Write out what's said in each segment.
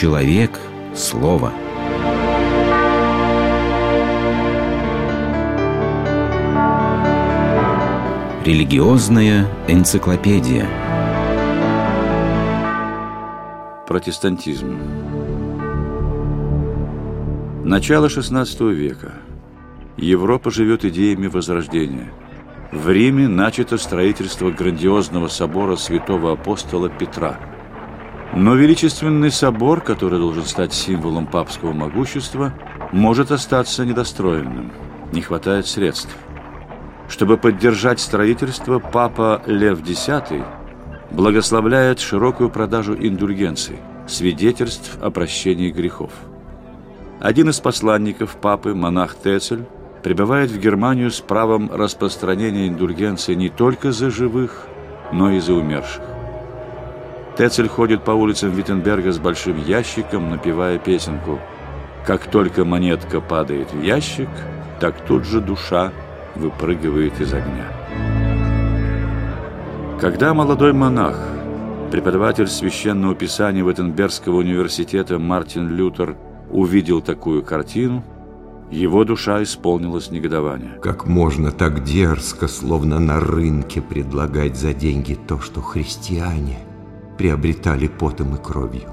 Человек – Слово. Религиозная энциклопедия. Протестантизм. Начало XVI века. Европа живет идеями Возрождения. В Риме начато строительство грандиозного собора святого апостола Петра. Но величественный собор, который должен стать символом папского могущества, может остаться недостроенным. Не хватает средств. Чтобы поддержать строительство, папа Лев X благословляет широкую продажу индульгенций, свидетельств о прощении грехов. Один из посланников папы, монах Тецель, прибывает в Германию с правом распространения индульгенции не только за живых, но и за умерших. Тецель ходит по улицам Виттенберга с большим ящиком, напевая песенку «Как только монетка падает в ящик, так тут же душа выпрыгивает из огня. Когда молодой монах, преподаватель священного писания Веттенбергского университета Мартин Лютер увидел такую картину, его душа исполнилась негодования. Как можно так дерзко, словно на рынке, предлагать за деньги то, что христиане приобретали потом и кровью?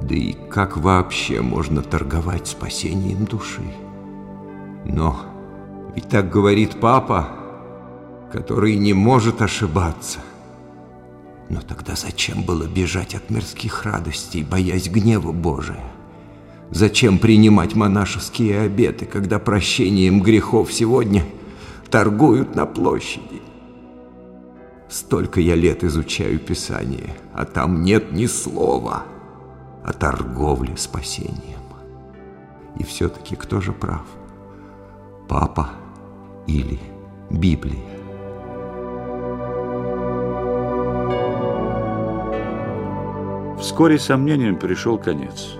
Да и как вообще можно торговать спасением души? Но ведь так говорит папа, который не может ошибаться. Но тогда зачем было бежать от мирских радостей, боясь гнева Божия? Зачем принимать монашеские обеты, когда прощением грехов сегодня торгуют на площади? Столько я лет изучаю Писание, а там нет ни слова о торговле спасением. И все-таки кто же прав? Папа или Библия. Вскоре сомнениям пришел конец.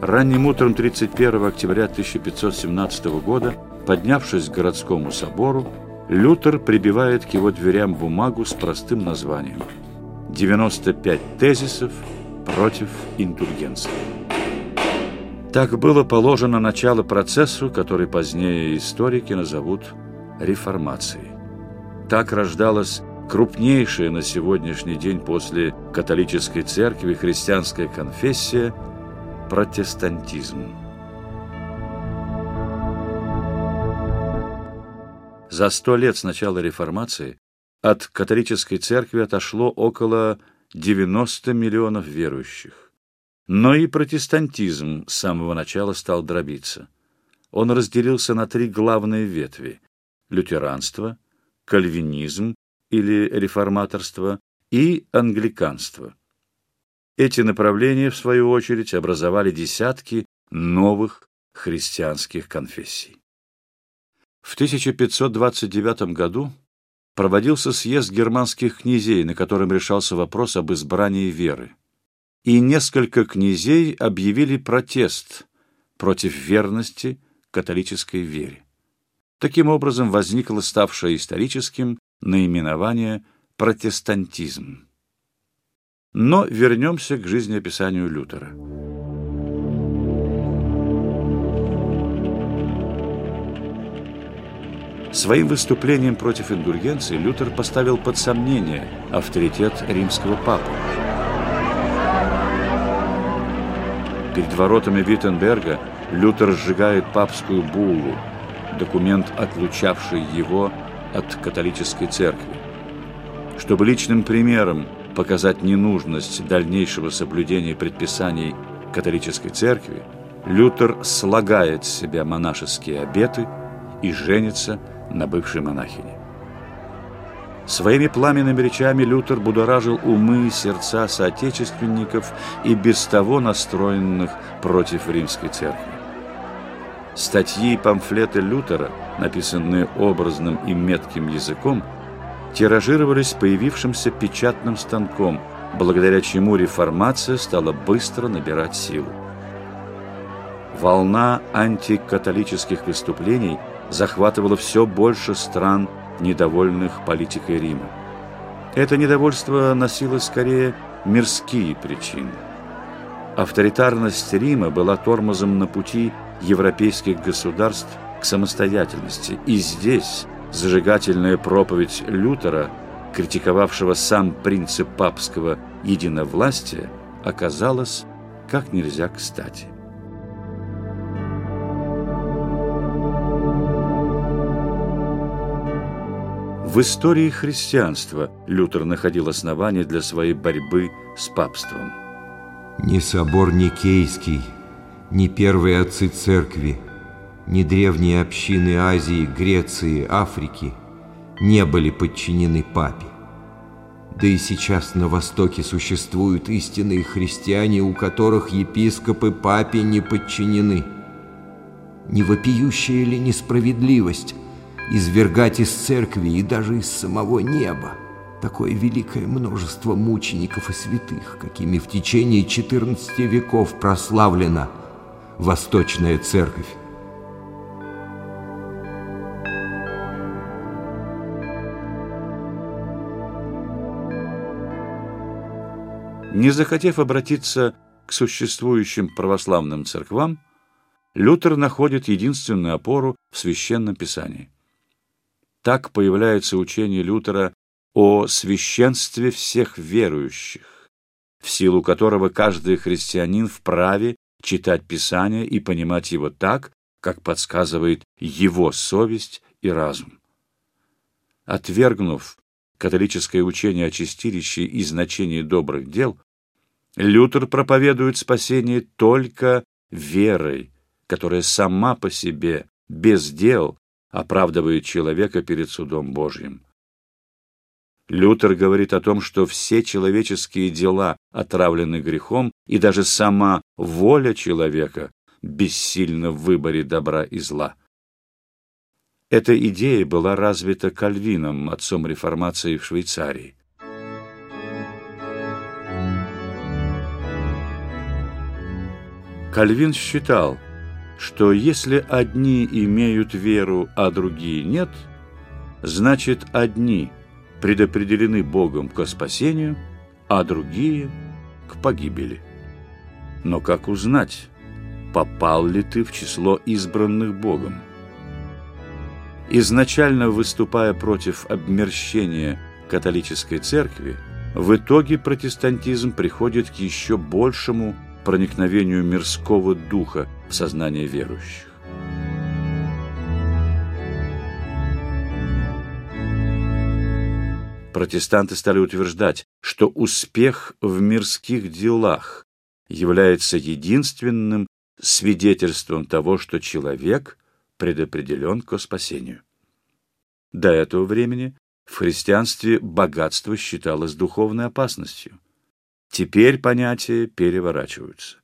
Ранним утром 31 октября 1517 года, поднявшись к городскому собору, Лютер прибивает к его дверям бумагу с простым названием «95 тезисов против индульгенции». Так было положено начало процессу, который позднее историки назовут реформацией. Так рождалась крупнейшая на сегодняшний день после католической церкви христианская конфессия – протестантизм. За сто лет с начала реформации от католической церкви отошло около 90 миллионов верующих. Но и протестантизм с самого начала стал дробиться. Он разделился на три главные ветви – лютеранство, кальвинизм или реформаторство и англиканство. Эти направления, в свою очередь, образовали десятки новых христианских конфессий. В 1529 году проводился съезд германских князей, на котором решался вопрос об избрании веры и несколько князей объявили протест против верности католической вере. Таким образом возникло ставшее историческим наименование протестантизм. Но вернемся к жизнеописанию Лютера. Своим выступлением против индульгенции Лютер поставил под сомнение авторитет римского папы. Перед воротами Виттенберга Лютер сжигает папскую буллу, документ, отлучавший его от католической церкви. Чтобы личным примером показать ненужность дальнейшего соблюдения предписаний католической церкви, Лютер слагает с себя монашеские обеты и женится на бывшей монахине. Своими пламенными речами Лютер будоражил умы и сердца соотечественников и без того настроенных против римской церкви. Статьи и памфлеты Лютера, написанные образным и метким языком, тиражировались появившимся печатным станком, благодаря чему реформация стала быстро набирать силу. Волна антикатолических выступлений захватывала все больше стран недовольных политикой Рима. Это недовольство носило скорее мирские причины. Авторитарность Рима была тормозом на пути европейских государств к самостоятельности. И здесь зажигательная проповедь Лютера, критиковавшего сам принцип папского единовластия, оказалась как нельзя кстати. В истории христианства Лютер находил основания для своей борьбы с папством. Ни собор Никейский, ни первые отцы церкви, ни древние общины Азии, Греции, Африки не были подчинены папе. Да и сейчас на Востоке существуют истинные христиане, у которых епископы папе не подчинены. Не вопиющая ли несправедливость извергать из церкви и даже из самого неба такое великое множество мучеников и святых, какими в течение 14 веков прославлена Восточная Церковь. Не захотев обратиться к существующим православным церквам, Лютер находит единственную опору в Священном Писании. Так появляется учение Лютера о священстве всех верующих, в силу которого каждый христианин вправе читать Писание и понимать его так, как подсказывает его совесть и разум. Отвергнув католическое учение о чистилище и значении добрых дел, Лютер проповедует спасение только верой, которая сама по себе, без дел, оправдывает человека перед судом Божьим. Лютер говорит о том, что все человеческие дела отравлены грехом, и даже сама воля человека бессильна в выборе добра и зла. Эта идея была развита Кальвином, отцом реформации в Швейцарии. Кальвин считал, что если одни имеют веру, а другие нет, значит, одни предопределены Богом к спасению, а другие – к погибели. Но как узнать, попал ли ты в число избранных Богом? Изначально выступая против обмерщения католической церкви, в итоге протестантизм приходит к еще большему проникновению мирского духа в сознание верующих. Протестанты стали утверждать, что успех в мирских делах является единственным свидетельством того, что человек предопределен к спасению. До этого времени в христианстве богатство считалось духовной опасностью. Теперь понятия переворачиваются.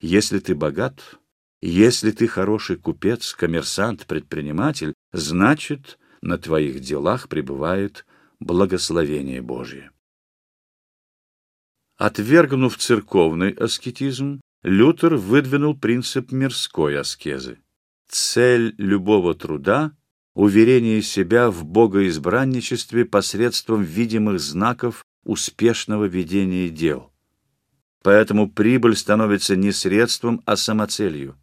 Если ты богат, если ты хороший купец, коммерсант, предприниматель, значит, на твоих делах пребывает благословение Божье. Отвергнув церковный аскетизм, Лютер выдвинул принцип мирской аскезы. Цель любого труда – уверение себя в богоизбранничестве посредством видимых знаков успешного ведения дел. Поэтому прибыль становится не средством, а самоцелью.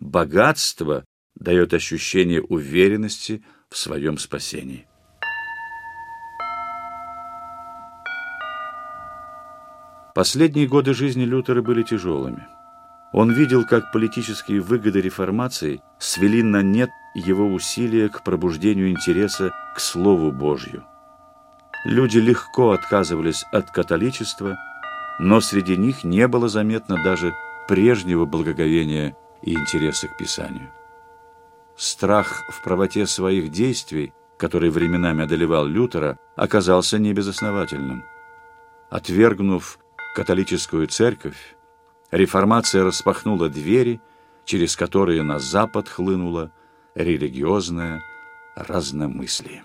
Богатство дает ощущение уверенности в своем спасении. Последние годы жизни Лютера были тяжелыми. Он видел, как политические выгоды реформации свели на нет его усилия к пробуждению интереса к Слову Божью. Люди легко отказывались от католичества, но среди них не было заметно даже прежнего благоговения и интереса к Писанию. Страх в правоте своих действий, который временами одолевал Лютера, оказался небезосновательным. Отвергнув католическую церковь, реформация распахнула двери, через которые на запад хлынуло религиозное разномыслие.